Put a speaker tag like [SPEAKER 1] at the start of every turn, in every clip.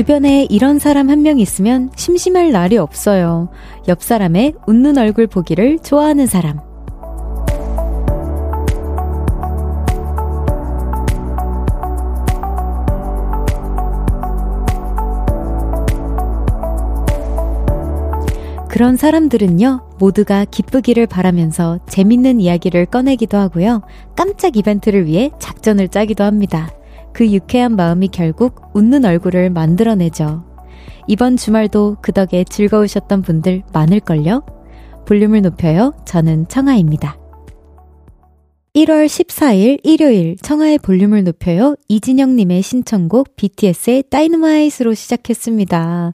[SPEAKER 1] 주변에 이런 사람 한 명 있으면 심심할 날이 없어요. 옆 사람의 웃는 얼굴 보기를 좋아하는 사람. 그런 사람들은요, 모두가 기쁘기를 바라면서 재밌는 이야기를 꺼내기도 하고요, 깜짝 이벤트를 위해 작전을 짜기도 합니다. 그 유쾌한 마음이 결국 웃는 얼굴을 만들어내죠. 이번 주말도 그 덕에 즐거우셨던 분들 많을걸요? 볼륨을 높여요. 저는 청아입니다. 1월 14일 일요일 청하의 볼륨을 높여요. 이진영님의 신청곡 BTS의 다이너마이트로 시작했습니다.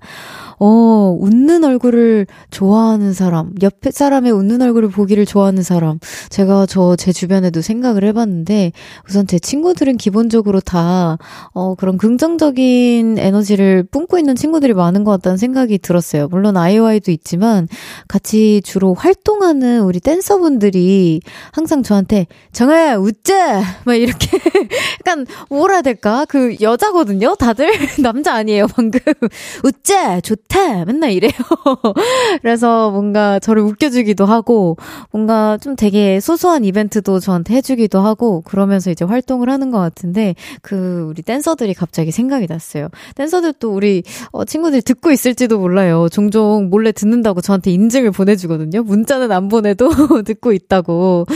[SPEAKER 1] 어, 웃는 얼굴을 좋아하는 사람, 옆에 사람의 웃는 얼굴을 보기를 좋아하는 사람. 제가 저 제 주변에도 생각을 해봤는데, 우선 제 친구들은 기본적으로 다, 어, 그런 긍정적인 에너지를 뿜고 있는 친구들이 많은 것 같다는 생각이 들었어요. 물론 아이와이도 있지만, 같이 주로 활동하는 우리 댄서분들이 항상 저한테, 정아야, 웃자! 막 이렇게, 약간, 뭐라 해야 될까? 그, 여자거든요? 다들? 남자 아니에요, 방금. 웃자! 좋다! 좋다! 맨날 이래요. 그래서 뭔가 저를 웃겨주기도 하고, 뭔가 좀 되게 소소한 이벤트도 저한테 해주기도 하고, 그러면서 이제 활동을 하는 것 같은데, 그, 우리 댄서들이 갑자기 생각이 났어요. 댄서들도 우리, 어, 친구들이 듣고 있을지도 몰라요. 종종 몰래 듣는다고 저한테 인증을 보내주거든요. 문자는 안 보내도 듣고 있다고.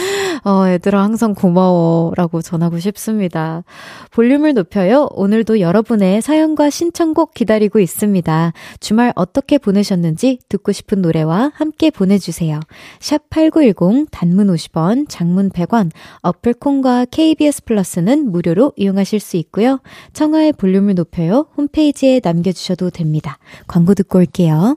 [SPEAKER 1] 어, 얘들아 항상 고마워. 라고 전하고 싶습니다. 볼륨을 높여요. 오늘도 여러분의 사연과 신청곡 기다리고 있습니다. 주말 어떻게 보내셨는지 듣고 싶은 노래와 함께 보내주세요. 샵 8910 단문 50원, 장문 100원, 어플콘과 KBS 플러스는 무료로 이용하실 수 있고요. 청하의 볼륨을 높여요. 홈페이지에 남겨주셔도 됩니다. 광고 듣고 올게요.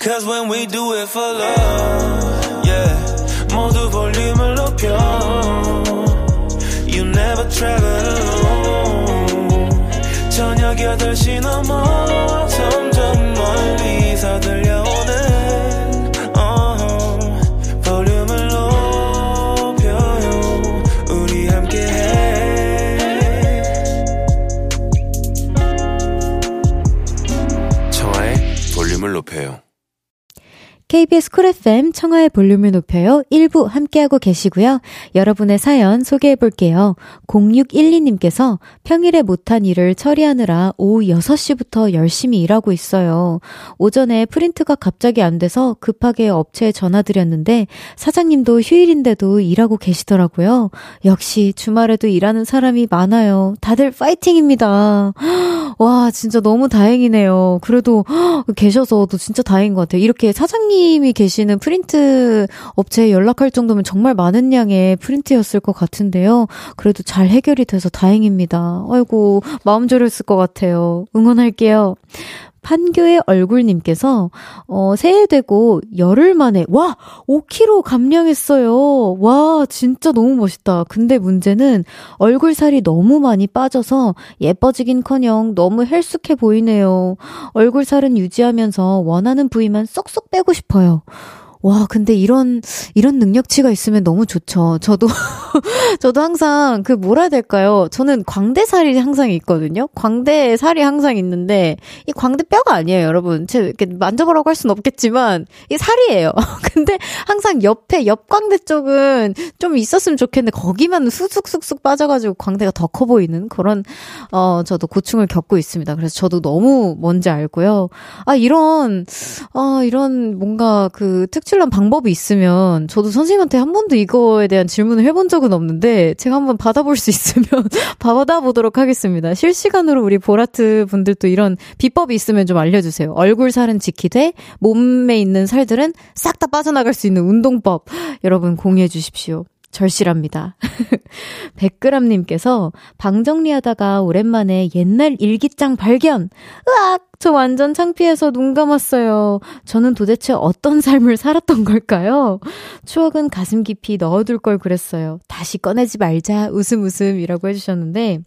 [SPEAKER 1] Cause when we do it for love, yeah. 모두 볼륨을 높여 You never travel alone 저녁 8시 넘어 점점 KBS 쿨 FM 청하의 볼륨을 높여요. 1부 함께하고 계시고요. 여러분의 사연 소개해 볼게요. 0612님께서 평일에 못한 일을 처리하느라 오후 6시부터 열심히 일하고 있어요. 오전에 프린트가 갑자기 안 돼서 급하게 업체에 전화드렸는데 사장님도 휴일인데도 일하고 계시더라고요. 역시 주말에도 일하는 사람이 많아요. 다들 파이팅입니다. 와, 진짜 너무 다행이네요. 그래도 계셔서도 진짜 다행인 것 같아요. 이렇게 사장님 사장님이 계시는 프린트 업체에 연락할 정도면 정말 많은 양의 프린트였을 것 같은데요. 그래도 잘 해결이 돼서 다행입니다. 아이고, 마음 졸였을 것 같아요. 응원할게요. 판교의 얼굴님께서, 어, 새해 되고 열흘 만에, 와! 5kg 감량했어요. 와, 진짜 너무 멋있다. 근데 문제는 얼굴 살이 너무 많이 빠져서 예뻐지긴 커녕 너무 헬쑥해 보이네요. 얼굴 살은 유지하면서 원하는 부위만 쏙쏙 빼고 싶어요. 와, 근데 이런, 이런 능력치가 있으면 너무 좋죠. 저도, 저도 항상 그 뭐라 해야 될까요? 저는 광대살이 항상 있거든요? 광대살이 항상 있는데, 이 광대뼈가 아니에요, 여러분. 제 이렇게 만져보라고 할 수는 없겠지만, 이 살이에요. 근데 항상 옆에, 옆광대 쪽은 좀 있었으면 좋겠는데, 거기만 수쑥쑥쑥 빠져가지고 광대가 더 커 보이는 그런, 어, 저도 고충을 겪고 있습니다. 그래서 저도 너무 뭔지 알고요. 아, 이런, 아, 이런 뭔가 그 특, 색칠한 방법이 있으면 저도 선생님한테 한 번도 이거에 대한 질문을 해본 적은 없는데 제가 한번 받아볼 수 있으면 받아보도록 하겠습니다. 실시간으로 우리 보라트 분들도 이런 비법이 있으면 좀 알려주세요. 얼굴 살은 지키되 몸에 있는 살들은 싹 다 빠져나갈 수 있는 운동법 여러분 공유해 주십시오. 절실합니다. 백그람님께서 방 정리하다가 오랜만에 옛날 일기장 발견! 으악! 저 완전 창피해서 눈 감았어요. 저는 도대체 어떤 삶을 살았던 걸까요? 추억은 가슴 깊이 넣어둘 걸 그랬어요. 다시 꺼내지 말자. 웃음 웃음이라고 해주셨는데,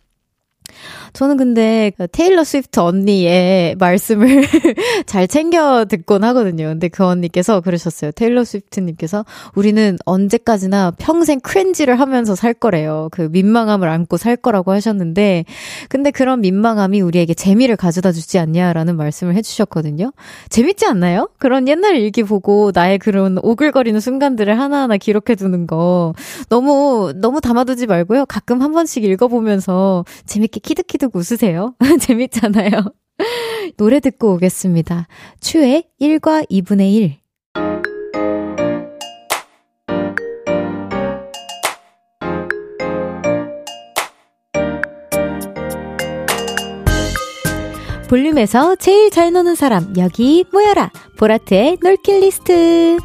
[SPEAKER 1] 저는 근데 그 테일러 스위프트 언니의 말씀을 잘 챙겨 듣곤 하거든요. 근데 그 언니께서 그러셨어요. 테일러 스위프트님께서 우리는 언제까지나 평생 크렌지를 하면서 살 거래요. 그 민망함을 안고 살 거라고 하셨는데, 근데 그런 민망함이 우리에게 재미를 가져다 주지 않냐라는 말씀을 해주셨거든요. 재밌지 않나요? 그런 옛날 일기 보고 나의 그런 오글거리는 순간들을 하나하나 기록해 두는 거 너무 너무 담아두지 말고요. 가끔 한 번씩 읽어보면서 재밌게 키득키득 웃으세요. 재밌잖아요. 노래 듣고 오겠습니다. 추의 1과 2분의 1. 볼륨에서 제일 잘 노는 사람 여기 모여라 보라트의 놀킬 리스트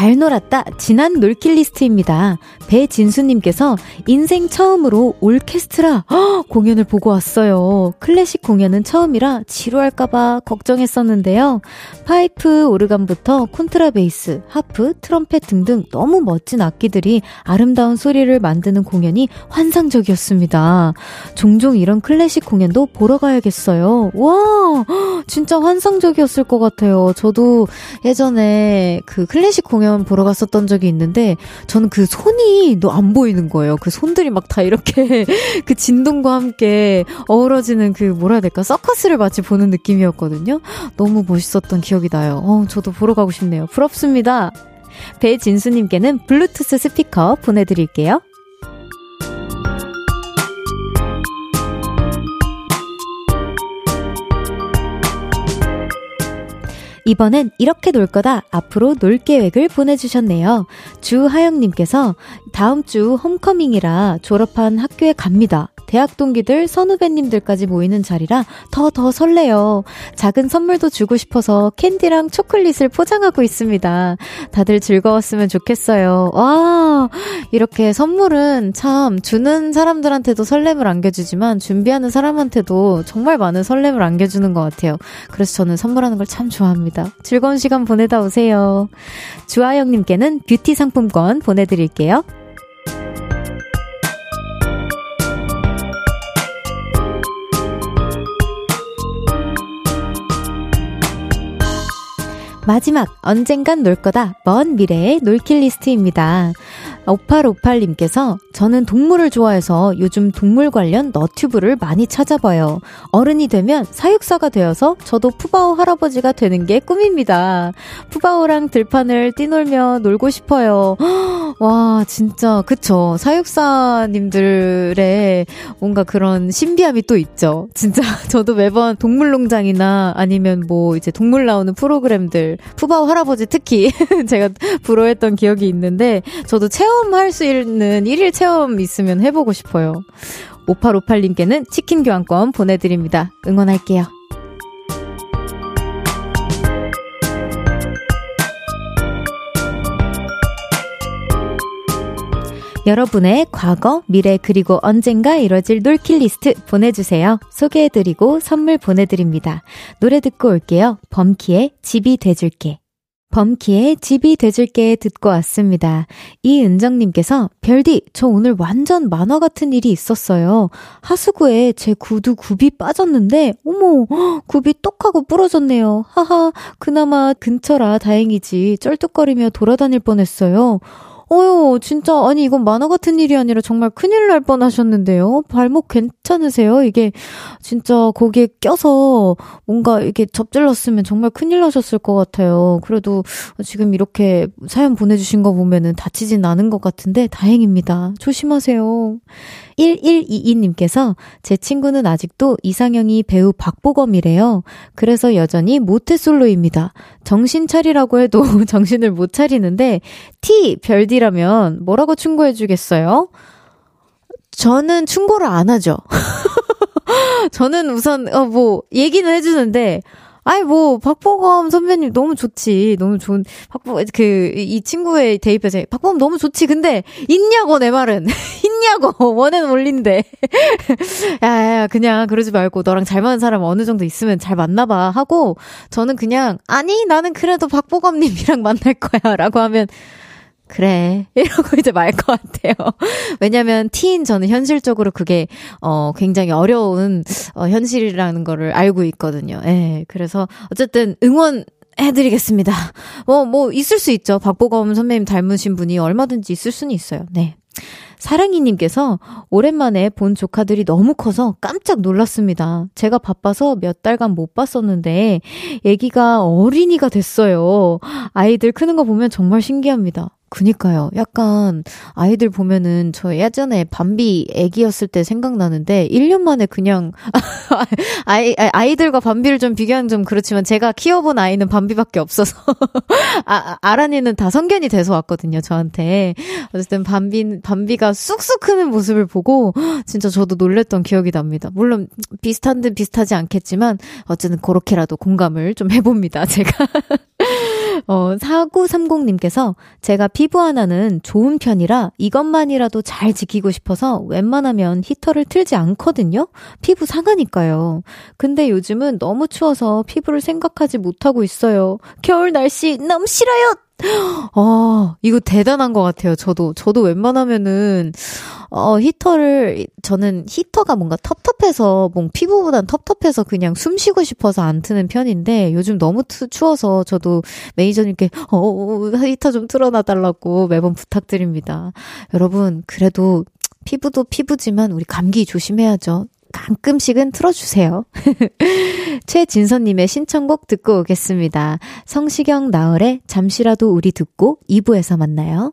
[SPEAKER 1] 잘 놀았다. 지난 놀킬 리스트입니다. 배진수님께서 인생 처음으로 오케스트라 허, 공연을 보고 왔어요. 클래식 공연은 처음이라 지루할까봐 걱정했었는데요. 파이프 오르간부터 콘트라베이스, 하프, 트럼펫 등등 너무 멋진 악기들이 아름다운 소리를 만드는 공연이 환상적이었습니다. 종종 이런 클래식 공연도 보러 가야겠어요. 와, 진짜 환상적이었을 것 같아요. 저도 예전에 그 클래식 공연 보러 갔었던 적이 있는데 저는 그 손이 안 보이는 거예요. 그 손들이 막 다 이렇게 그 진동과 함께 어우러지는 그 뭐라 해야 될까? 서커스를 마치 보는 느낌이었거든요. 너무 멋있었던 기억이 나요. 어, 저도 보러 가고 싶네요. 부럽습니다. 배진수님께는 블루투스 스피커 보내드릴게요. 이번엔 이렇게 놀 거다. 앞으로 놀 계획을 보내주셨네요. 주하영님께서 다음 주 홈커밍이라 졸업한 학교에 갑니다. 대학 동기들, 선후배님들까지 모이는 자리라 더더 설레요. 작은 선물도 주고 싶어서 캔디랑 초콜릿을 포장하고 있습니다. 다들 즐거웠으면 좋겠어요. 와, 이렇게 선물은 참 주는 사람들한테도 설렘을 안겨주지만 준비하는 사람한테도 정말 많은 설렘을 안겨주는 것 같아요. 그래서 저는 선물하는 걸 참 좋아합니다. 즐거운 시간 보내다 오세요. 주하영님께는 뷰티 상품권 보내드릴게요. 마지막 언젠간 놀 거다 먼 미래의 놀킬 리스트입니다. 5858님께서 저는 동물을 좋아해서 요즘 동물 관련 너튜브를 많이 찾아봐요. 어른이 되면 사육사가 되어서 저도 푸바오 할아버지가 되는 게 꿈입니다. 푸바오랑 들판을 뛰놀며 놀고 싶어요. 와, 진짜, 그쵸. 사육사님들의 뭔가 그런 신비함이 또 있죠. 진짜, 저도 매번 동물농장이나 아니면 뭐 이제 동물 나오는 프로그램들, 푸바오 할아버지 특히 제가 부러했던 기억이 있는데, 저도 체험할 수 있는 일일 체험 있으면 해보고 싶어요. 5858님께는 치킨 교환권 보내드립니다. 응원할게요. 여러분의 과거, 미래, 그리고 언젠가 이뤄질 놀킬 리스트 보내주세요. 소개해드리고 선물 보내드립니다. 노래 듣고 올게요. 범키의 집이 돼줄게. 범키의 집이 돼줄게 듣고 왔습니다. 이은정님께서 별디 저 오늘 완전 만화 같은 일이 있었어요. 하수구에 제 구두 굽이 빠졌는데 어머 굽이 똑하고 부러졌네요. 하하 그나마 근처라 다행이지 쩔뚝거리며 돌아다닐 뻔했어요. 어유, 진짜, 아니, 이건 만화 같은 일이 아니라 정말 큰일 날 뻔 하셨는데요. 발목 괜찮으세요? 이게, 진짜, 거기에 껴서 뭔가 이렇게 접질렀으면 정말 큰일 나셨을 것 같아요. 그래도 지금 이렇게 사연 보내주신 거 보면은 다치진 않은 것 같은데 다행입니다. 조심하세요. 1122님께서 제 친구는 아직도 이상형이 배우 박보검이래요. 그래서 여전히 모태솔로입니다. 정신 차리라고 해도 정신을 못 차리는데 T 별디라면 뭐라고 충고해 주겠어요? 저는 충고를 안 하죠. 저는 우선 어 뭐 얘기는 해주는데 아이 뭐 박보검 선배님 너무 좋지. 너무 좋은 박보 그 이 친구의 대입에서 박보검 너무 좋지. 근데 있냐고 내 말은 있냐고 원해는 올린데. 야야 그냥 그러지 말고 너랑 잘 맞는 사람 어느 정도 있으면 잘 만나 봐 하고 저는 그냥 아니 나는 그래도 박보검님이랑 만날 거야라고 하면 그래. 이러고 이제 말 것 같아요. 왜냐면 티인 저는 현실적으로 그게, 어, 굉장히 어려운, 어, 현실이라는 거를 알고 있거든요. 예. 그래서 어쨌든 응원, 해드리겠습니다. 뭐, 뭐, 있을 수 있죠. 박보검 선배님 닮으신 분이 얼마든지 있을 수는 있어요. 네. 사랑이님께서 오랜만에 본 조카들이 너무 커서 깜짝 놀랐습니다. 제가 바빠서 몇 달간 못 봤었는데, 애기가 어린이가 됐어요. 아이들 크는 거 보면 정말 신기합니다. 그니까요. 약간 아이들 보면은 저 예전에 밤비 애기였을 때 생각나는데 1년 만에 그냥 아이 아이들과 밤비를 좀 비교하면 좀 그렇지만 제가 키워본 아이는 밤비밖에 없어서 아 아란이는 다 성견이 돼서 왔거든요. 저한테 어쨌든 밤비 밤비가 쑥쑥 크는 모습을 보고 진짜 저도 놀랬던 기억이 납니다. 물론 비슷한 듯 비슷하지 않겠지만 어쨌든 그렇게라도 공감을 좀 해봅니다. 제가 어, 4930님께서 제가 피부 하나는 좋은 편이라 이것만이라도 잘 지키고 싶어서 웬만하면 히터를 틀지 않거든요? 피부 상하니까요. 근데 요즘은 너무 추워서 피부를 생각하지 못하고 있어요. 겨울 날씨 너무 싫어요! 어, 이거 대단한 것 같아요. 저도, 저도 웬만하면은, 어, 히터를, 저는 히터가 뭔가 텁텁해서, 뭔 피부보단 텁텁해서 그냥 숨 쉬고 싶어서 안 트는 편인데, 요즘 너무 추워서 저도 매니저님께, 어, 어, 히터 좀 틀어놔달라고 매번 부탁드립니다. 여러분, 그래도 피부도 피부지만 우리 감기 조심해야죠. 가끔씩은 틀어주세요. 최진선님의 신청곡 듣고 오겠습니다. 성시경 나얼의 잠시라도 우리 듣고 2부에서 만나요.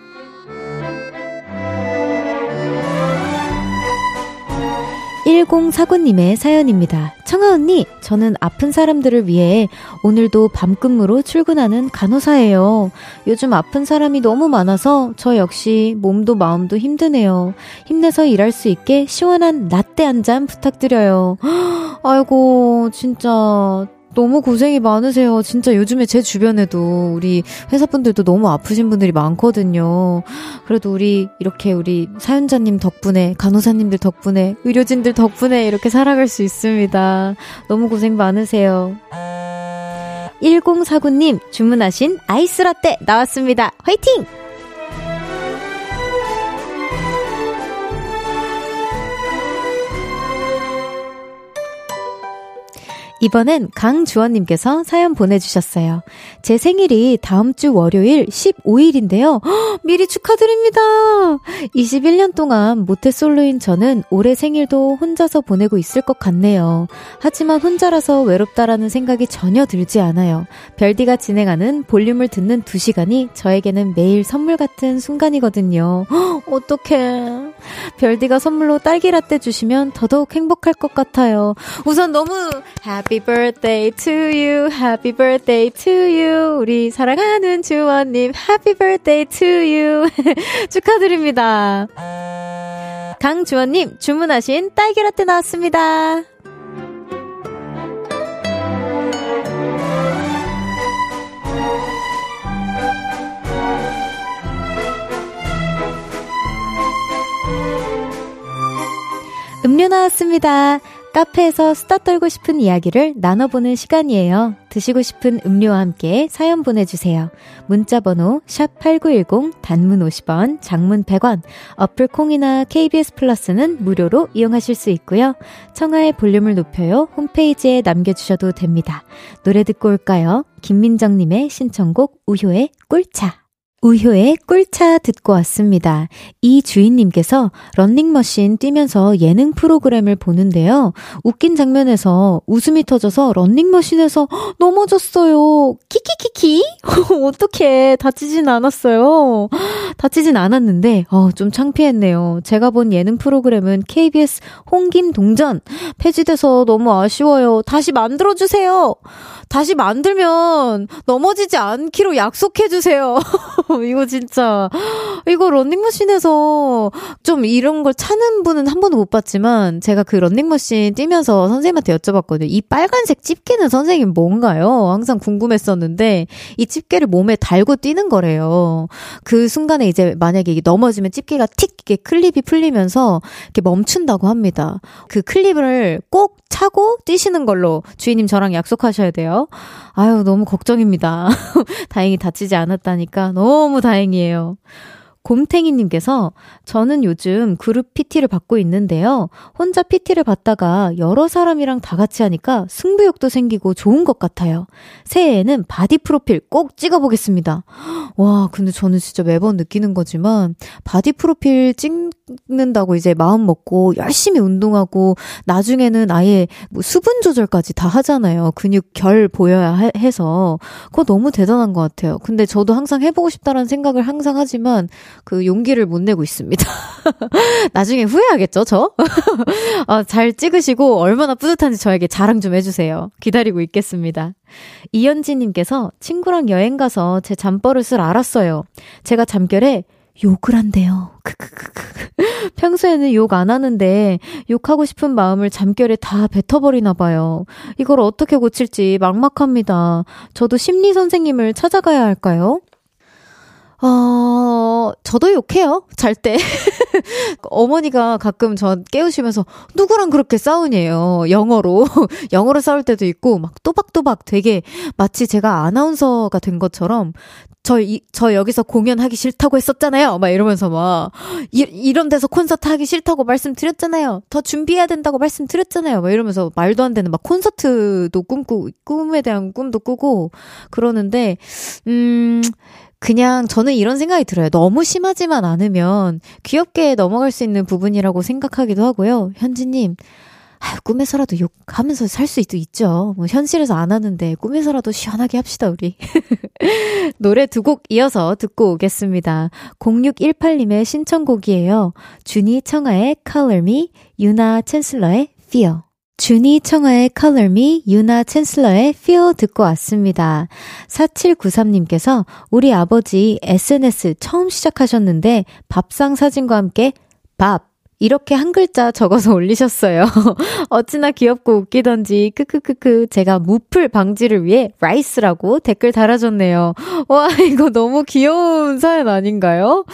[SPEAKER 1] 1049님의 사연입니다. 청아 언니, 저는 아픈 사람들을 위해 오늘도 밤근무로 출근하는 간호사예요. 요즘 아픈 사람이 너무 많아서 저 역시 몸도 마음도 힘드네요. 힘내서 일할 수 있게 시원한 라떼 한 잔 부탁드려요. 아이고, 진짜 너무 고생이 많으세요. 진짜 요즘에 제 주변에도 우리 회사분들도 너무 아프신 분들이 많거든요. 그래도 우리 이렇게 우리 사연자님 덕분에, 간호사님들 덕분에, 의료진들 덕분에 이렇게 살아갈 수 있습니다. 너무 고생 많으세요. 1049님 주문하신 아이스 라떼 나왔습니다. 화이팅! 이번엔 강주원님께서 사연 보내주셨어요. 제 생일이 다음 주 월요일 15일인데요. 허, 미리 축하드립니다! 21년 동안 모태솔로인 저는 올해 생일도 혼자서 보내고 있을 것 같네요. 하지만 혼자라서 외롭다라는 생각이 전혀 들지 않아요. 별디가 진행하는 볼륨을 듣는 2시간이 저에게는 매일 선물 같은 순간이거든요. 허, 어떡해. 별디가 선물로 딸기 라떼 주시면 더더욱 행복할 것 같아요. 우선 너무 happy birthday to you, happy birthday to you. 우리 사랑하는 주원님, happy birthday to you. 축하드립니다. 강주원님, 주문하신 딸기 라떼 나왔습니다. 음료 나왔습니다. 카페에서 수다 떨고 싶은 이야기를 나눠보는 시간이에요. 드시고 싶은 음료와 함께 사연 보내주세요. 문자번호 샵8910 단문 50원, 장문 100원, 어플 콩이나 KBS 플러스는 무료로 이용하실 수 있고요. 청하의 볼륨을 높여요. 홈페이지에 남겨주셔도 됩니다. 노래 듣고 올까요? 김민정님의 신청곡 우효의 꿀차. 우효의 꿀차 듣고 왔습니다. 이 주인님께서 런닝머신 뛰면서 예능 프로그램을 보는데요. 웃긴 장면에서 웃음이 터져서 런닝머신에서 넘어졌어요. 키키키키? 어떻게 다치진 않았어요. 다치진 않았는데, 어, 좀 창피했네요. 제가 본 예능 프로그램은 KBS 홍김 동전. 폐지돼서 너무 아쉬워요. 다시 만들어 주세요. 다시 만들면 넘어지지 않기로 약속해 주세요. 이거 진짜. 이거 런닝머신에서 좀 이런 걸 차는 분은 한 번도 못 봤지만 제가 그 런닝머신 뛰면서 선생님한테 여쭤봤거든요. 이 빨간색 집게는 선생님 뭔가요? 항상 궁금했었는데 이 집게를 몸에 달고 뛰는 거래요. 그 순간에 이제 만약에 넘어지면 집게가 틱 이게 클립이 풀리면서 이렇게 멈춘다고 합니다. 그 클립을 꼭 차고 뛰시는 걸로 주인님 저랑 약속하셔야 돼요. 아유, 너무 걱정입니다. 다행히 다치지 않았다니까 너무 다행이에요. 곰탱이님께서 저는 요즘 그룹 PT를 받고 있는데요. 혼자 PT를 받다가 여러 사람이랑 다 같이 하니까 승부욕도 생기고 좋은 것 같아요. 새해에는 body 프로필 꼭 찍어보겠습니다. 와, 근데 저는 진짜 매번 느끼는 거지만 body 프로필 찍는다고 이제 마음 먹고 열심히 운동하고 나중에는 아예 뭐 수분 조절까지 다 하잖아요. 근육 결 보여야 해서. 그거 너무 대단한 것 같아요. 근데 저도 항상 해보고 싶다라는 생각을 항상 하지만 그 용기를 못 내고 있습니다. 나중에 후회하겠죠, 저? 아, 잘 찍으시고 얼마나 뿌듯한지 저에게 자랑 좀 해주세요. 기다리고 있겠습니다. 이현지님께서 친구랑 여행 가서 제 잠버릇을 알았어요. 제가 잠결에 욕을 한대요. 평소에는 욕 안 하는데 욕하고 싶은 마음을 잠결에 다 뱉어버리나 봐요. 이걸 어떻게 고칠지 막막합니다. 저도 심리 선생님을 찾아가야 할까요? 어, 저도 욕해요. 잘 때. 어머니가 가끔 저 깨우시면서 누구랑 그렇게 싸우냐요. 영어로. 영어로 싸울 때도 있고 막 또박또박 되게 마치 제가 아나운서가 된 것처럼 저, 이, 저 여기서 공연하기 싫다고 했었잖아요. 막 이러면서 막, 이, 이런 데서 콘서트 하기 싫다고 말씀드렸잖아요. 더 준비해야 된다고 말씀드렸잖아요. 막 이러면서 말도 안 되는 막 콘서트도 꿈꾸, 꿈에 대한 꿈도 꾸고 그러는데, 음, 그냥 저는 이런 생각이 들어요. 너무 심하지만 않으면 귀엽게 넘어갈 수 있는 부분이라고 생각하기도 하고요. 현지님, 아유, 꿈에서라도 욕하면서 살 수도 있죠. 뭐 현실에서 안 하는데 꿈에서라도 시원하게 합시다, 우리. 노래 두 곡 이어서 듣고 오겠습니다. 0618님의 신청곡이에요. 준이 청아의 Color Me, 유나 챈슬러의 Feel. 준이 청아의 Color Me, 유나 챈슬러의 Feel 듣고 왔습니다. 4793님께서 우리 아버지 SNS 처음 시작하셨는데 밥상 사진과 함께 밥 이렇게 한 글자 적어서 올리셨어요. 어찌나 귀엽고 웃기던지 크크크크 제가 무풀 방지를 위해 라이스라고 댓글 달아줬네요. 와 이거 너무 귀여운 사연 아닌가요?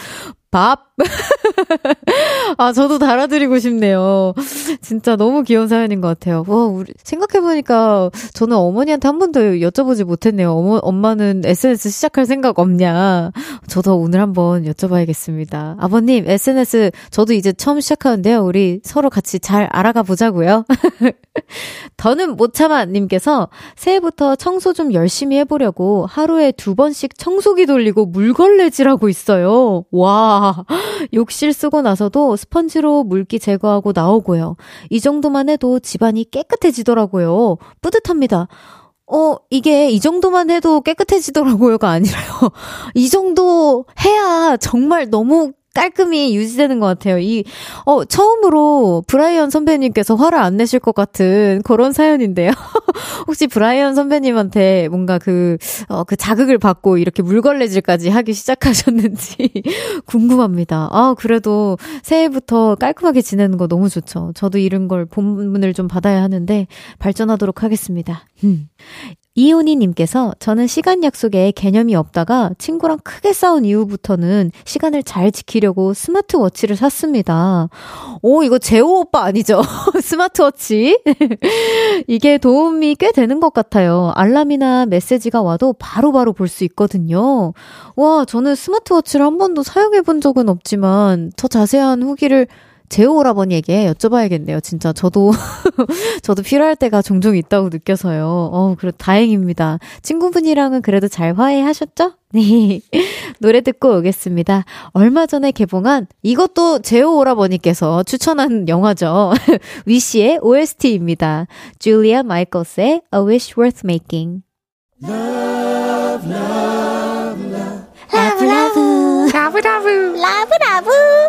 [SPEAKER 1] 밥. 아, 저도 달아드리고 싶네요. 진짜 너무 귀여운 사연인 것 같아요. 와, 우리, 생각해보니까 저는 어머니한테 한 번도 여쭤보지 못했네요. 어머, 엄마는 SNS 시작할 생각 없냐. 저도 오늘 한번 여쭤봐야겠습니다. 아버님, SNS 저도 이제 처음 시작하는데요. 우리 서로 같이 잘 알아가 보자고요. 더는 못 참아님께서 새해부터 청소 좀 열심히 해보려고 하루에 두 번씩 청소기 돌리고 물걸레질하고 있어요. 와, 욕실 쓰고 나서도 스펀지로 물기 제거하고 나오고요. 이 정도만 해도 집안이 깨끗해지더라고요. 뿌듯합니다. 어, 이게 이 정도만 해도 깨끗해지더라고요가 아니라요. 이 정도 해야 정말 너무 깔끔히 유지되는 것 같아요. 이, 어, 처음으로 브라이언 선배님께서 화를 안 내실 것 같은 그런 사연인데요. 혹시 브라이언 선배님한테 뭔가 그, 어, 그 자극을 받고 이렇게 물걸레질까지 하기 시작하셨는지 궁금합니다. 아, 그래도 새해부터 깔끔하게 지내는 거 너무 좋죠. 저도 이런 걸 본문을 좀 받아야 하는데 발전하도록 하겠습니다. 음. 이온이님께서 저는 시간 약속에 개념이 없다가 친구랑 크게 싸운 이후부터는 시간을 잘 지키려고 스마트워치를 샀습니다. 오, 이거 재호 오빠 아니죠? 스마트워치. 이게 도움이 꽤 되는 것 같아요. 알람이나 메시지가 와도 바로바로 볼 수 있거든요. 와, 저는 스마트워치를 한 번도 사용해 본 적은 없지만 더 자세한 후기를 제오 오라버니에게 여쭤봐야겠네요. 진짜 저도 저도 필요할 때가 종종 있다고 느껴서요. 어, 그래 다행입니다. 친구분이랑은 그래도 잘 화해하셨죠? 네. 노래 듣고 오겠습니다. 얼마 전에 개봉한 이것도 제오 오라버니께서 추천한 영화죠. 위시의 OST입니다. 줄리아 마이클스의 A Wish Worth Making. Love, love, love. love love love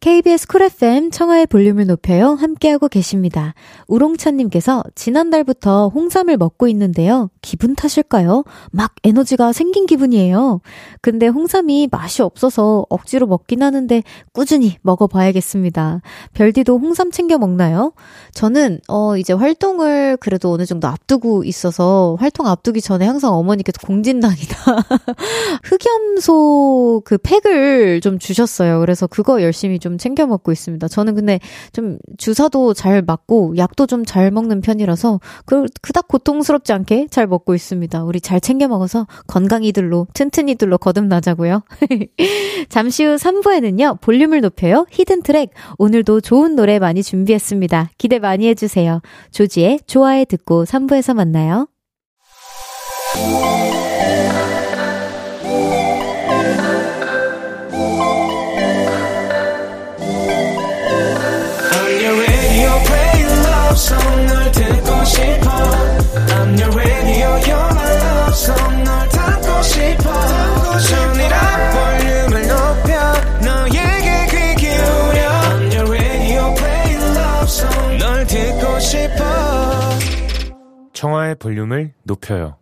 [SPEAKER 1] KBS Cool FM 청하의 볼륨을 높여요. 함께하고 계십니다. 우롱찬님께서 지난달부터 홍삼을 먹고 있는데요. 기분 탓일까요? 막 에너지가 생긴 기분이에요. 근데 홍삼이 맛이 없어서 억지로 먹긴 하는데 꾸준히 먹어봐야겠습니다. 별디도 홍삼 챙겨 먹나요? 저는, 어, 이제 활동을 그래도 어느 정도 앞두고 있어서 활동 앞두기 전에 항상 어머니께서 공진당이다. 흑염소 그 팩을 좀 주셨어요. 그래서 그거 열심히 좀 챙겨 먹고 있습니다. 저는 근데 좀 주사도 잘 맞고 약도 좀 잘 먹는 편이라서 그, 그닥 고통스럽지 않게 잘 먹고 있습니다. 우리 잘 챙겨 먹어서 건강이들로 튼튼이들로 거듭나자고요. 잠시 후 3부에는요. 볼륨을 높여요. 히든 트랙. 오늘도 좋은 노래 많이 준비했습니다. 기대 많이 해주세요. 조지의 좋아해 듣고 3부에서 만나요. 청하의 볼륨을 높여요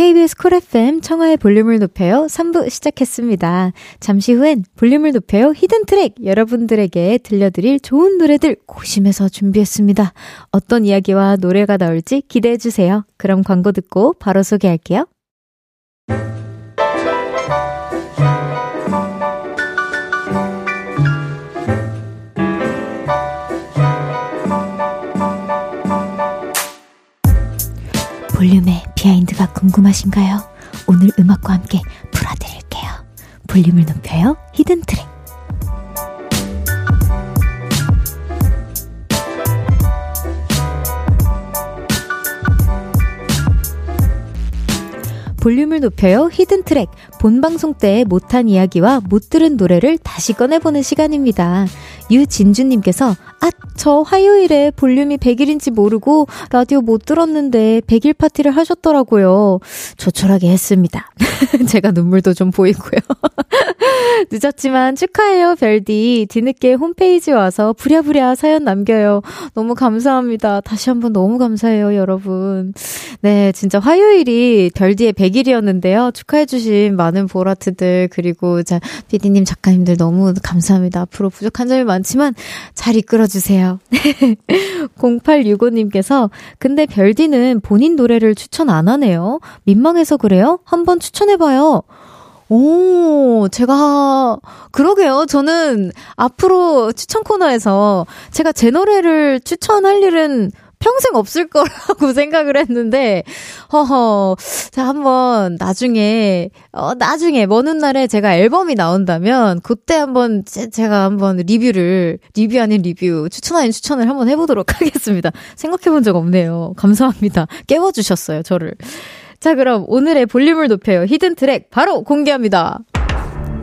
[SPEAKER 1] KBS Cool FM 청하의 볼륨을 높여요 3부 시작했습니다. 잠시 후엔 볼륨을 높여요 hidden track 여러분들에게 들려드릴 좋은 노래들 고심해서 준비했습니다. 어떤 이야기와 노래가 나올지 기대해 주세요. 그럼 광고 듣고 바로 소개할게요. 볼륨의 behind가 궁금하신가요? 오늘 음악과 함께 풀어드릴게요. 볼륨을 높여요. hidden track. 볼륨을 높여요. hidden track. 본 방송 때 못한 이야기와 못 들은 노래를 다시 꺼내보는 시간입니다. 유진주님께서 아, 저 화요일에 볼륨이 100일인지 모르고 라디오 못 들었는데 100일 파티를 하셨더라고요. 조촐하게 했습니다. 제가 눈물도 좀 보이고요. 늦었지만 축하해요, 별디. 뒤늦게 홈페이지 와서 부랴부랴 사연 남겨요. 너무 감사합니다. 다시 한번 너무 감사해요, 여러분. 네, 진짜 화요일이 별디의 100일이었는데요. 축하해주신 많은 보라트들, 그리고 자, 피디님, 작가님들 너무 감사합니다. 앞으로 부족한 점이 많지만 잘 이끌어주세요. 0865님께서, 근데 별디는 본인 노래를 추천 안 하네요. 민망해서 그래요? 한번 추천해봐요. 오, 제가, 그러게요. 저는 앞으로 추천 코너에서 제가 제 노래를 추천할 일은 평생 없을 거라고 생각을 했는데, 허허. 자, 한번 나중에, 어, 나중에, 먼 훗날에 제가 앨범이 나온다면, 그때 한번 제, 제가 한번 리뷰를, 리뷰 아닌 리뷰, 추천 아닌 추천을 한번 해보도록 하겠습니다. 생각해 본 적 없네요. 감사합니다. 깨워주셨어요, 저를. 자, 그럼 오늘의 볼륨을 높여요. hidden track 바로 공개합니다.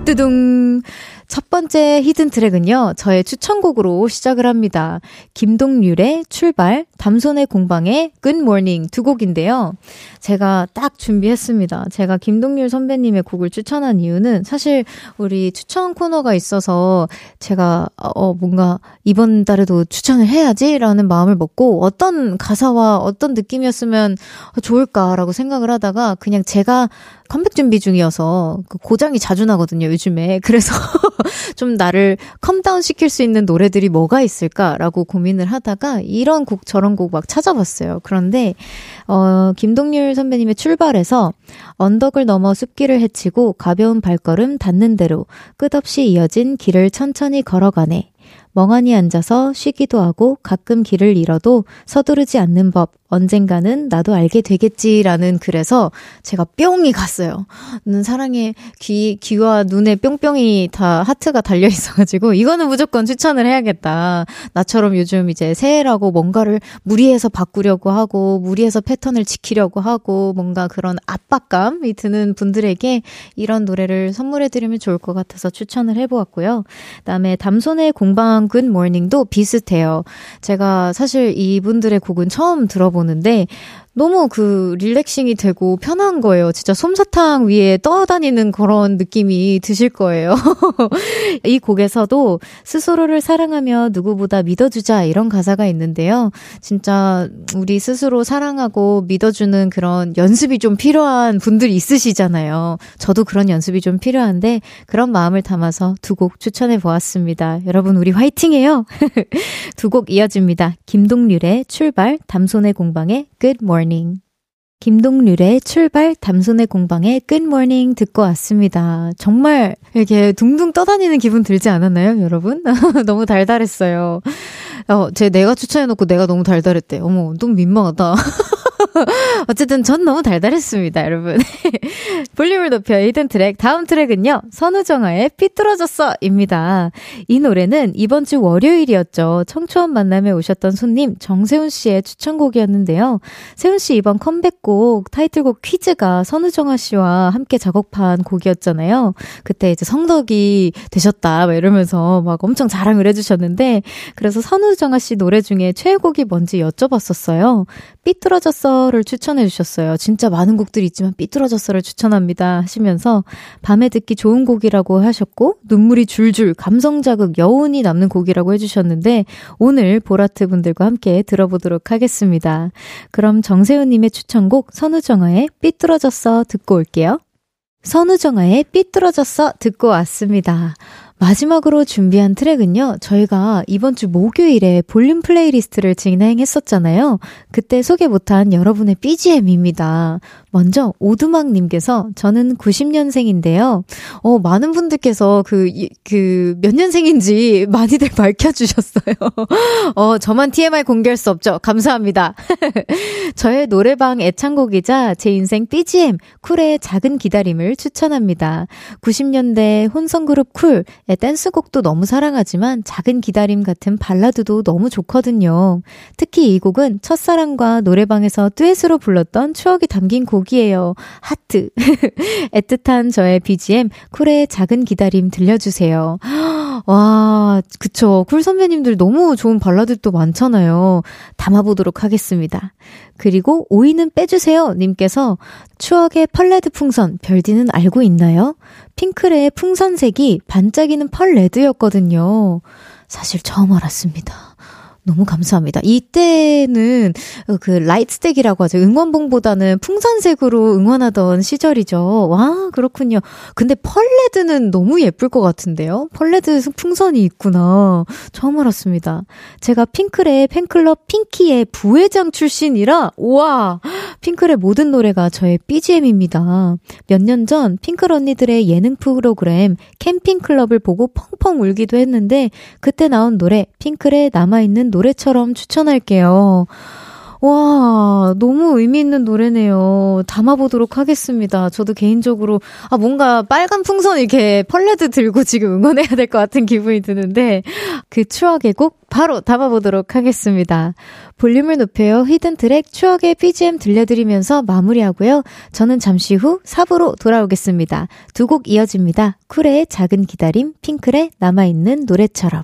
[SPEAKER 1] 뚜둥. 첫 번째 hidden track은요, 저의 추천곡으로 시작을 합니다. 김동률의 출발, 담소네공방의 Good Morning 두 곡인데요. 제가 딱 준비했습니다. 제가 김동률 선배님의 곡을 추천한 이유는 사실 우리 추천 코너가 있어서 제가 어 뭔가 이번 달에도 추천을 해야지라는 마음을 먹고 어떤 가사와 어떤 느낌이었으면 좋을까라고 생각을 하다가 그냥 제가 컴백 준비 중이어서 그 고장이 자주 나거든요, 요즘에. 그래서 좀 나를 calm down 시킬 수 있는 노래들이 뭐가 있을까라고 고민을 하다가 이런 곡 저런 곡 막 찾아봤어요. 그런데 어 김동률 선배님의 출발에서 언덕을 넘어 숲길을 헤치고 가벼운 발걸음 닿는 대로 끝없이 이어진 길을 천천히 걸어가네. 멍하니 앉아서 쉬기도 하고 가끔 길을 잃어도 서두르지 않는 법. 언젠가는 나도 알게 되겠지라는 글에서 제가 뿅이 갔어요. 사랑의 귀, 귀와 눈에 뿅뿅이 다 하트가 달려 있어가지고 이거는 무조건 추천을 해야겠다. 나처럼 요즘 이제 새해라고 뭔가를 무리해서 바꾸려고 하고 무리해서 패턴을 지키려고 하고 뭔가 그런 압박감이 드는 분들에게 이런 노래를 선물해드리면 좋을 것 같아서 추천을 해보았고요. 그다음에 담손의 공방 굿모닝도 비슷해요. 제가 사실 이분들의 곡은 처음 들어보 보는데 너무 그 릴렉싱이 되고 편한 거예요. 진짜 솜사탕 위에 떠다니는 그런 느낌이 드실 거예요. 이 곡에서도 스스로를 사랑하며 누구보다 믿어주자 이런 가사가 있는데요. 진짜 우리 스스로 사랑하고 믿어주는 그런 연습이 좀 필요한 분들이 있으시잖아요. 저도 그런 연습이 좀 필요한데 그런 마음을 담아서 두 곡 추천해 보았습니다. 여러분 우리 화이팅해요. 두 곡 이어집니다. 김동률의 출발, 담손의 공방의 Good Morning. Morning. 김동률의 출발 담손의 공방의 끝모닝 듣고 왔습니다. 정말 이렇게 둥둥 떠다니는 기분 들지 않았나요, 여러분? 너무 달달했어요. 어, 제 내가 추천해놓고 내가 너무 달달했대. 어머, 너무 민망하다. 어쨌든 전 너무 달달했습니다, 여러분. 볼륨을 높여 히든 트랙. 다음 트랙은요, 선우정아의 삐뚤어졌어! 입니다. 이 노래는 이번 주 월요일이었죠. 청초원 만남에 오셨던 손님 정세훈 씨의 추천곡이었는데요. 세훈 씨 이번 컴백곡 타이틀곡 퀴즈가 선우정아 씨와 함께 작업한 곡이었잖아요. 그때 이제 성덕이 되셨다, 막 이러면서 막 엄청 자랑을 해주셨는데, 그래서 선우정아 씨 노래 중에 최애곡이 뭔지 여쭤봤었어요. 삐뚤어졌어를 추천해 주셨어요. 진짜 많은 곡들이 있지만 삐뚤어졌어를 추천합니다 하시면서 밤에 듣기 좋은 곡이라고 하셨고 눈물이 줄줄 감성 자극 여운이 남는 곡이라고 해주셨는데 오늘 보라트 분들과 함께 들어보도록 하겠습니다. 그럼 정세훈님의 추천곡 선우정아의 삐뚤어졌어 듣고 올게요. 선우정아의 삐뚤어졌어 듣고 왔습니다. 마지막으로 준비한 트랙은요, 저희가 이번 주 목요일에 볼륨 playlist를 진행했었잖아요. 그때 소개 못한 여러분의 BGM입니다. 먼저 오두막님께서 저는 90년생인데요. 어, 많은 분들께서 그, 그, 몇 년생인지 많이들 밝혀주셨어요. 어, 저만 TMI 공개할 수 없죠. 감사합니다. 저의 노래방 애창곡이자 제 인생 BGM, 쿨의 작은 기다림을 추천합니다. 90년대 혼성그룹 쿨, 댄스곡도 너무 사랑하지만 작은 기다림 같은 발라드도 너무 좋거든요. 특히 이 곡은 첫사랑과 노래방에서 듀엣으로 불렀던 추억이 담긴 곡 이에요. 하트. 애틋한 저의 BGM 쿨의 작은 기다림 들려주세요. 와, 그쵸. 쿨 선배님들 너무 좋은 발라드도 많잖아요. 담아보도록 하겠습니다. 그리고 오이는 빼주세요. 님께서 추억의 pearl red 풍선, 별디는 알고 있나요? 핑클의 풍선색이 반짝이는 pearl red였거든요. 사실 처음 알았습니다. 너무 감사합니다. 이때는 그 light stick이라고 하죠. 응원봉보다는 풍선색으로 응원하던 시절이죠. 와, 그렇군요. 근데 pearl red는 너무 예쁠 것 같은데요? pearl red 풍선이 있구나. 처음 알았습니다. 제가 핑클의 팬클럽 핑키의 부회장 출신이라, 우와! 핑클의 모든 노래가 저의 BGM입니다. 몇 년 전 핑클 언니들의 예능 프로그램 캠핑클럽을 보고 펑펑 울기도 했는데, 그때 나온 노래, 핑클의 남아있는 노래 처럼 추천할게요. 와, 너무 의미 있는 노래네요. 담아보도록 하겠습니다. 저도 개인적으로, 아, 뭔가 빨간 풍선 이렇게 펄레드 들고 지금 응원해야 될 것 같은 기분이 드는데, 그 추억의 곡 바로 담아보도록 하겠습니다. 볼륨을 높여요. 히든 트랙 추억의 BGM 들려드리면서 마무리하고요. 저는 잠시 후 4부로 돌아오겠습니다. 두 곡 이어집니다. 쿨의 작은 기다림, 핑클의 남아있는 노래처럼.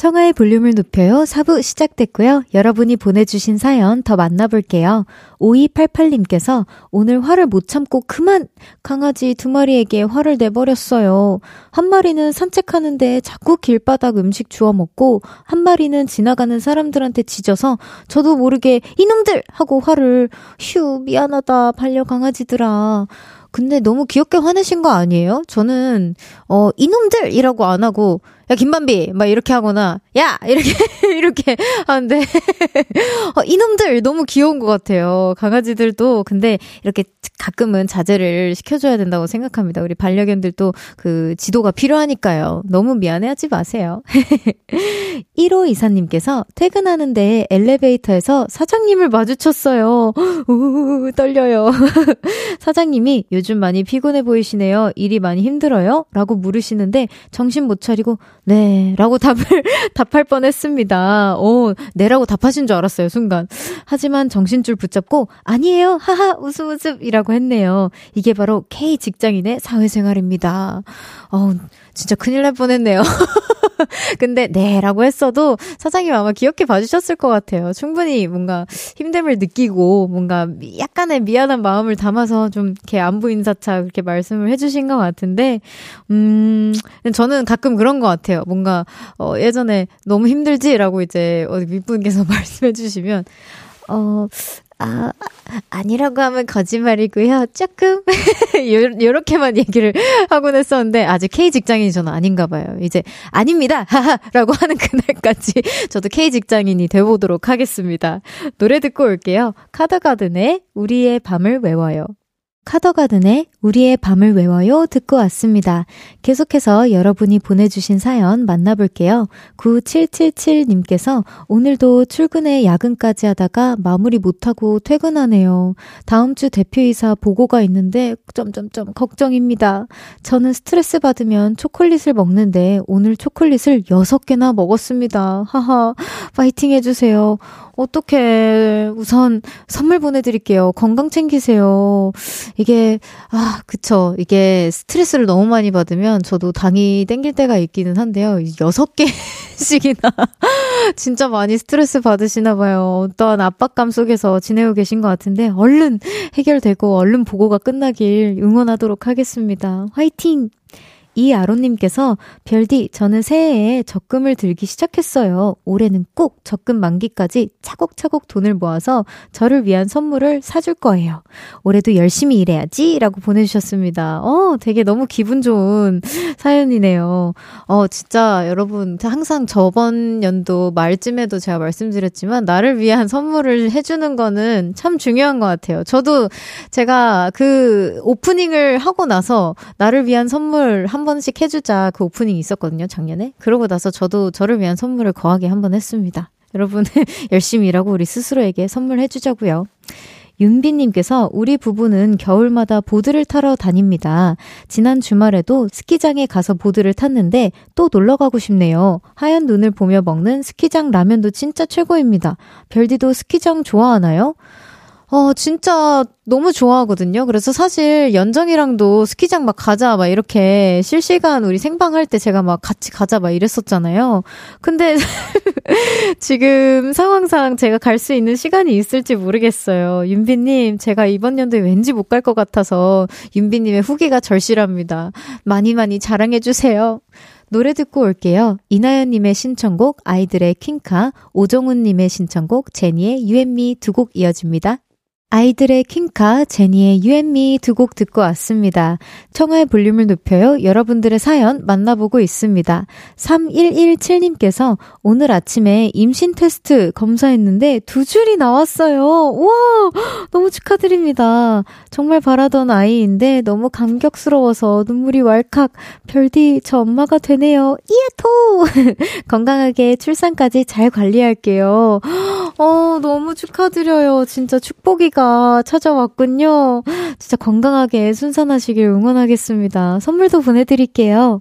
[SPEAKER 1] 청하의 볼륨을 높여요. 4부 시작됐고요. 여러분이 보내주신 사연 더 만나볼게요. 5288님께서 오늘 화를 못 참고 그만! 강아지 두 마리에게 화를 내버렸어요. 한 마리는 산책하는데 자꾸 길바닥 음식 주워 먹고, 한 마리는 지나가는 사람들한테 짖어서 저도 모르게 이놈들! 하고 화를, 휴, 미안하다, 반려 강아지들아. 근데 너무 귀엽게 화내신 거 아니에요? 저는, 어, 이놈들이라고 안 하고, 야, 김반비! 막 이렇게 하거나, 야! 이렇게, 이렇게 하는데, 어, 이놈들! 너무 귀여운 것 같아요. 강아지들도. 근데 이렇게 가끔은 자제를 시켜줘야 된다고 생각합니다. 우리 반려견들도 그 지도가 필요하니까요. 너무 미안해하지 마세요. 1호 이사님께서 퇴근하는데 엘리베이터에서 사장님을 마주쳤어요. 우, 떨려요. 사장님이 요즘 많이 피곤해 보이시네요. 일이 많이 힘들어요? 라고 물으시는데 정신 못 차리고 네. 라고 답을, 답할 뻔 했습니다. 오, 네라고 답하신 줄 알았어요, 순간. 하지만 정신줄 붙잡고, 아니에요. 하하, 웃음 웃음 이라고 했네요. 이게 바로 K 직장인의 사회생활입니다. 어 진짜 큰일 날 뻔 했네요. 근데 네라고 했어도 사장님 아마 귀엽게 봐주셨을 것 같아요. 충분히 뭔가 힘듦을 느끼고 뭔가 약간의 미안한 마음을 담아서 좀 이렇게 안부 인사차 그렇게 말씀을 해주신 것 같은데 음 저는 가끔 그런 것 같아요. 뭔가 어 예전에 너무 힘들지라고 이제 어디 윗분께서 말씀해주시면 어 아, 아니라고 하면 거짓말이고요. 조금 요렇게만 얘기를 하곤 했었는데 아직 K 직장인이 저는 아닌가 봐요. 이제 아닙니다. 하하라고 하는 그날까지 저도 K 직장인이 돼 보도록 하겠습니다. 노래 듣고 올게요. 카더가든의 우리의 밤을 외워요. 카더가든의 우리의 밤을 외워요 듣고 왔습니다. 계속해서 여러분이 보내주신 사연 만나볼게요. 9777님께서 오늘도 출근에 야근까지 하다가 마무리 못하고 퇴근하네요. 다음 주 대표이사 보고가 있는데 점점점 걱정입니다. 저는 스트레스 받으면 초콜릿을 먹는데 오늘 초콜릿을 6개나 먹었습니다. 하하 파이팅 해주세요. 어떻게 우선 선물 보내드릴게요. 건강 챙기세요. 이게 아 그쵸. 이게 스트레스를 너무 많이 받으면 저도 당이 땡길 때가 있기는 한데요. 여섯 개씩이나 진짜 많이 스트레스 받으시나 봐요. 어떠한 압박감 속에서 지내고 계신 것 같은데 얼른 해결되고 얼른 보고가 끝나길 응원하도록 하겠습니다. 화이팅! 이아론님께서 별디 저는 새해에 적금을 들기 시작했어요. 올해는 꼭 적금 만기까지 차곡차곡 돈을 모아서 저를 위한 선물을 사줄 거예요. 올해도 열심히 일해야지 라고 보내주셨습니다. 어, 되게 너무 기분 좋은 사연이네요. 어, 진짜 여러분 항상 저번 연도 말쯤에도 제가 말씀드렸지만 나를 위한 선물을 해주는 거는 참 중요한 것 같아요. 저도 제가 그 오프닝을 하고 나서 나를 위한 선물 한번 번씩 해주자 그 오프닝이 있었거든요, 작년에. 그러고 나서 저도 저를 위한 선물을 거하게 한 번 했습니다. 여러분, 열심히 일하고 우리 스스로에게 선물해주자고요. 윤비님께서 우리 부부는 겨울마다 보드를 타러 다닙니다. 지난 주말에도 스키장에 가서 보드를 탔는데 또 놀러 가고 싶네요. 하얀 눈을 보며 먹는 스키장 라면도 진짜 최고입니다. 별디도 스키장 좋아하나요? 어, 진짜 너무 좋아하거든요. 그래서 사실 연정이랑도 스키장 막 가자, 막 이렇게 실시간 우리 생방할 때 제가 막 같이 가자, 막 이랬었잖아요. 근데 지금 상황상 제가 갈 수 있는 시간이 있을지 모르겠어요. 윤비님, 제가 이번 연도에 왠지 못 갈 것 같아서 윤비님의 후기가 절실합니다. 많이 많이 자랑해주세요. 노래 듣고 올게요. 이나연님의 신청곡 아이들의 킹카, 오정훈님의 신청곡 제니의 유앤미 두 곡 이어집니다. 아이들의 킹카, 제니의 유앤미 두 곡 듣고 왔습니다. 청하의 볼륨을 높여요. 여러분들의 사연 만나보고 있습니다. 3117님께서 오늘 아침에 임신 테스트 검사했는데 두 줄이 나왔어요. 우와! 너무 축하드립니다. 정말 바라던 아이인데 너무 감격스러워서 눈물이 왈칵. 별디, 저 엄마가 되네요. 이야토! 건강하게 출산까지 잘 관리할게요. 어, 너무 축하드려요. 진짜 축복이가 찾아왔군요. 진짜 건강하게 순산하시길 응원하겠습니다. 선물도 보내드릴게요.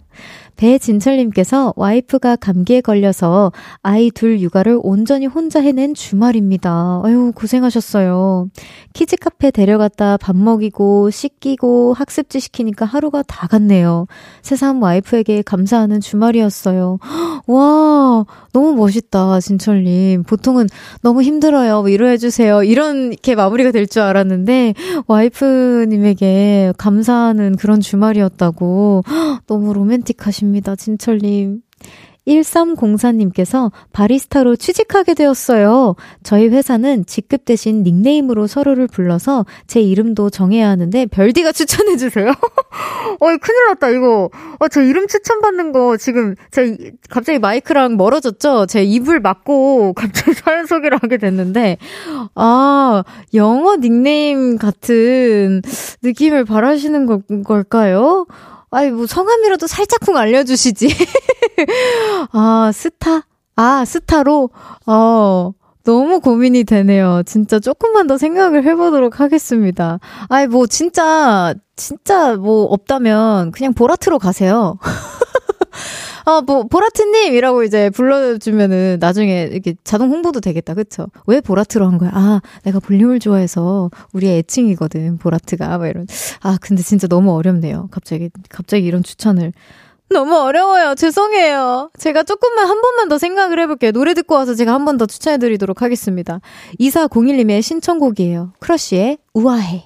[SPEAKER 1] 배진철님께서 와이프가 감기에 걸려서 아이 둘 육아를 온전히 혼자 해낸 주말입니다. 아유, 고생하셨어요. 키즈카페 데려갔다 밥 먹이고, 씻기고, 학습지 시키니까 하루가 다 갔네요. 새삼 와이프에게 감사하는 주말이었어요. 와, 너무 멋있다, 진철님. 보통은 너무 힘들어요. 뭐 위로해주세요. 이런, 이렇게 마무리가 될 줄 알았는데, 와이프님에게 감사하는 그런 주말이었다고. 너무 로맨틱하 십니다, 진철님. 1304님께서 바리스타로 취직하게 되었어요. 저희 회사는 직급 대신 닉네임으로 서로를 불러서 제 이름도 정해야 하는데 별디가 추천해주세요. 어이, 큰일 났다, 이거. 어, 저 이름 추천받는 거 지금 제 갑자기 마이크랑 멀어졌죠? 제 입을 막고 갑자기 사연 소개를 하게 됐는데, 아, 영어 닉네임 같은 느낌을 바라시는 걸, 걸까요? 아이, 뭐, 성함이라도 살짝쿵 알려주시지. 아, 스타? 아, 스타로? 어, 너무 고민이 되네요. 진짜 조금만 더 생각을 해보도록 하겠습니다. 아이, 뭐, 진짜, 진짜 뭐, 없다면, 그냥 보라트로 가세요. 어, 뭐, 보라트님 이라고 이제 불러주면은 나중에 이렇게 자동 홍보도 되겠다. 그쵸? 왜 보라트로 한 거야? 아, 내가 볼륨을 좋아해서 우리의 애칭이거든. 보라트가. 막 이런. 아, 근데 진짜 너무 어렵네요. 갑자기, 갑자기 이런 추천을. 너무 어려워요. 죄송해요. 제가 조금만 한 번만 더 생각을 해볼게요. 노래 듣고 와서 제가 한 번 더 추천해드리도록 하겠습니다. 2401님의 신청곡이에요. 크러쉬의 우아해.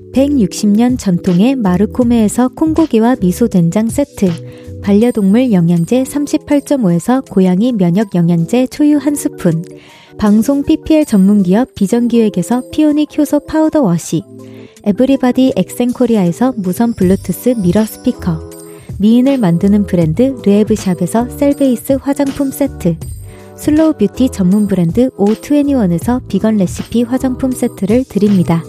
[SPEAKER 1] 160년 전통의 마르코메에서 콩고기와 미소된장 세트, 반려동물 영양제 38.5에서 고양이 면역 영양제 초유 한 스푼, 방송 PPL 전문기업 비전기획에서 피오닉 효소 파우더 wash, everybody 엑센코리아에서 무선 블루투스 mirror 스피커, 미인을 만드는 브랜드 르에브샵에서 셀베이스 화장품 세트, slow 뷰티 전문 브랜드 O21에서 비건 레시피 화장품 세트를 드립니다.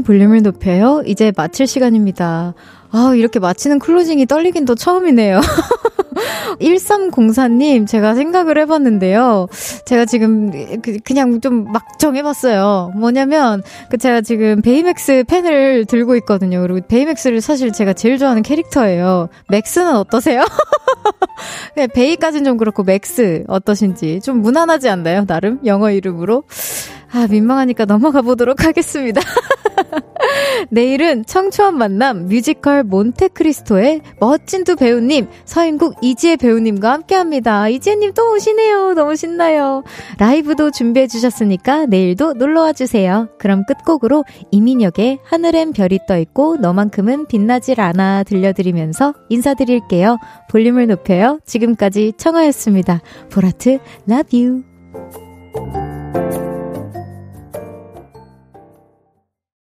[SPEAKER 1] 볼륨을 높여요. 이제 마칠 시간입니다. 아, 이렇게 마치는 closing이 떨리긴 또 처음이네요. 1304님, 제가 생각을 해봤는데요. 제가 지금 그, 그냥 좀 막 정해봤어요. 뭐냐면, 그 제가 지금 베이맥스 펜을 들고 있거든요. 그리고 베이맥스를 사실 제가 제일 좋아하는 캐릭터예요. 맥스는 어떠세요? 네, 베이까지는 좀 그렇고, 맥스 어떠신지. 좀 무난하지 않나요? 나름? 영어 이름으로. 아, 민망하니까 넘어가 보도록 하겠습니다. 내일은 청초한 만남 뮤지컬 몬테크리스토의 멋진 두 배우님 서인국 이지혜 배우님과 함께 합니다. 이지혜님 또 오시네요. 너무 신나요. 라이브도 준비해 주셨으니까 내일도 놀러와 주세요. 그럼 끝곡으로 이민혁의 하늘엔 별이 떠 있고 너만큼은 빛나질 않아 들려드리면서 인사드릴게요. 볼륨을 높여요. 지금까지 청하였습니다. 보라트 love you.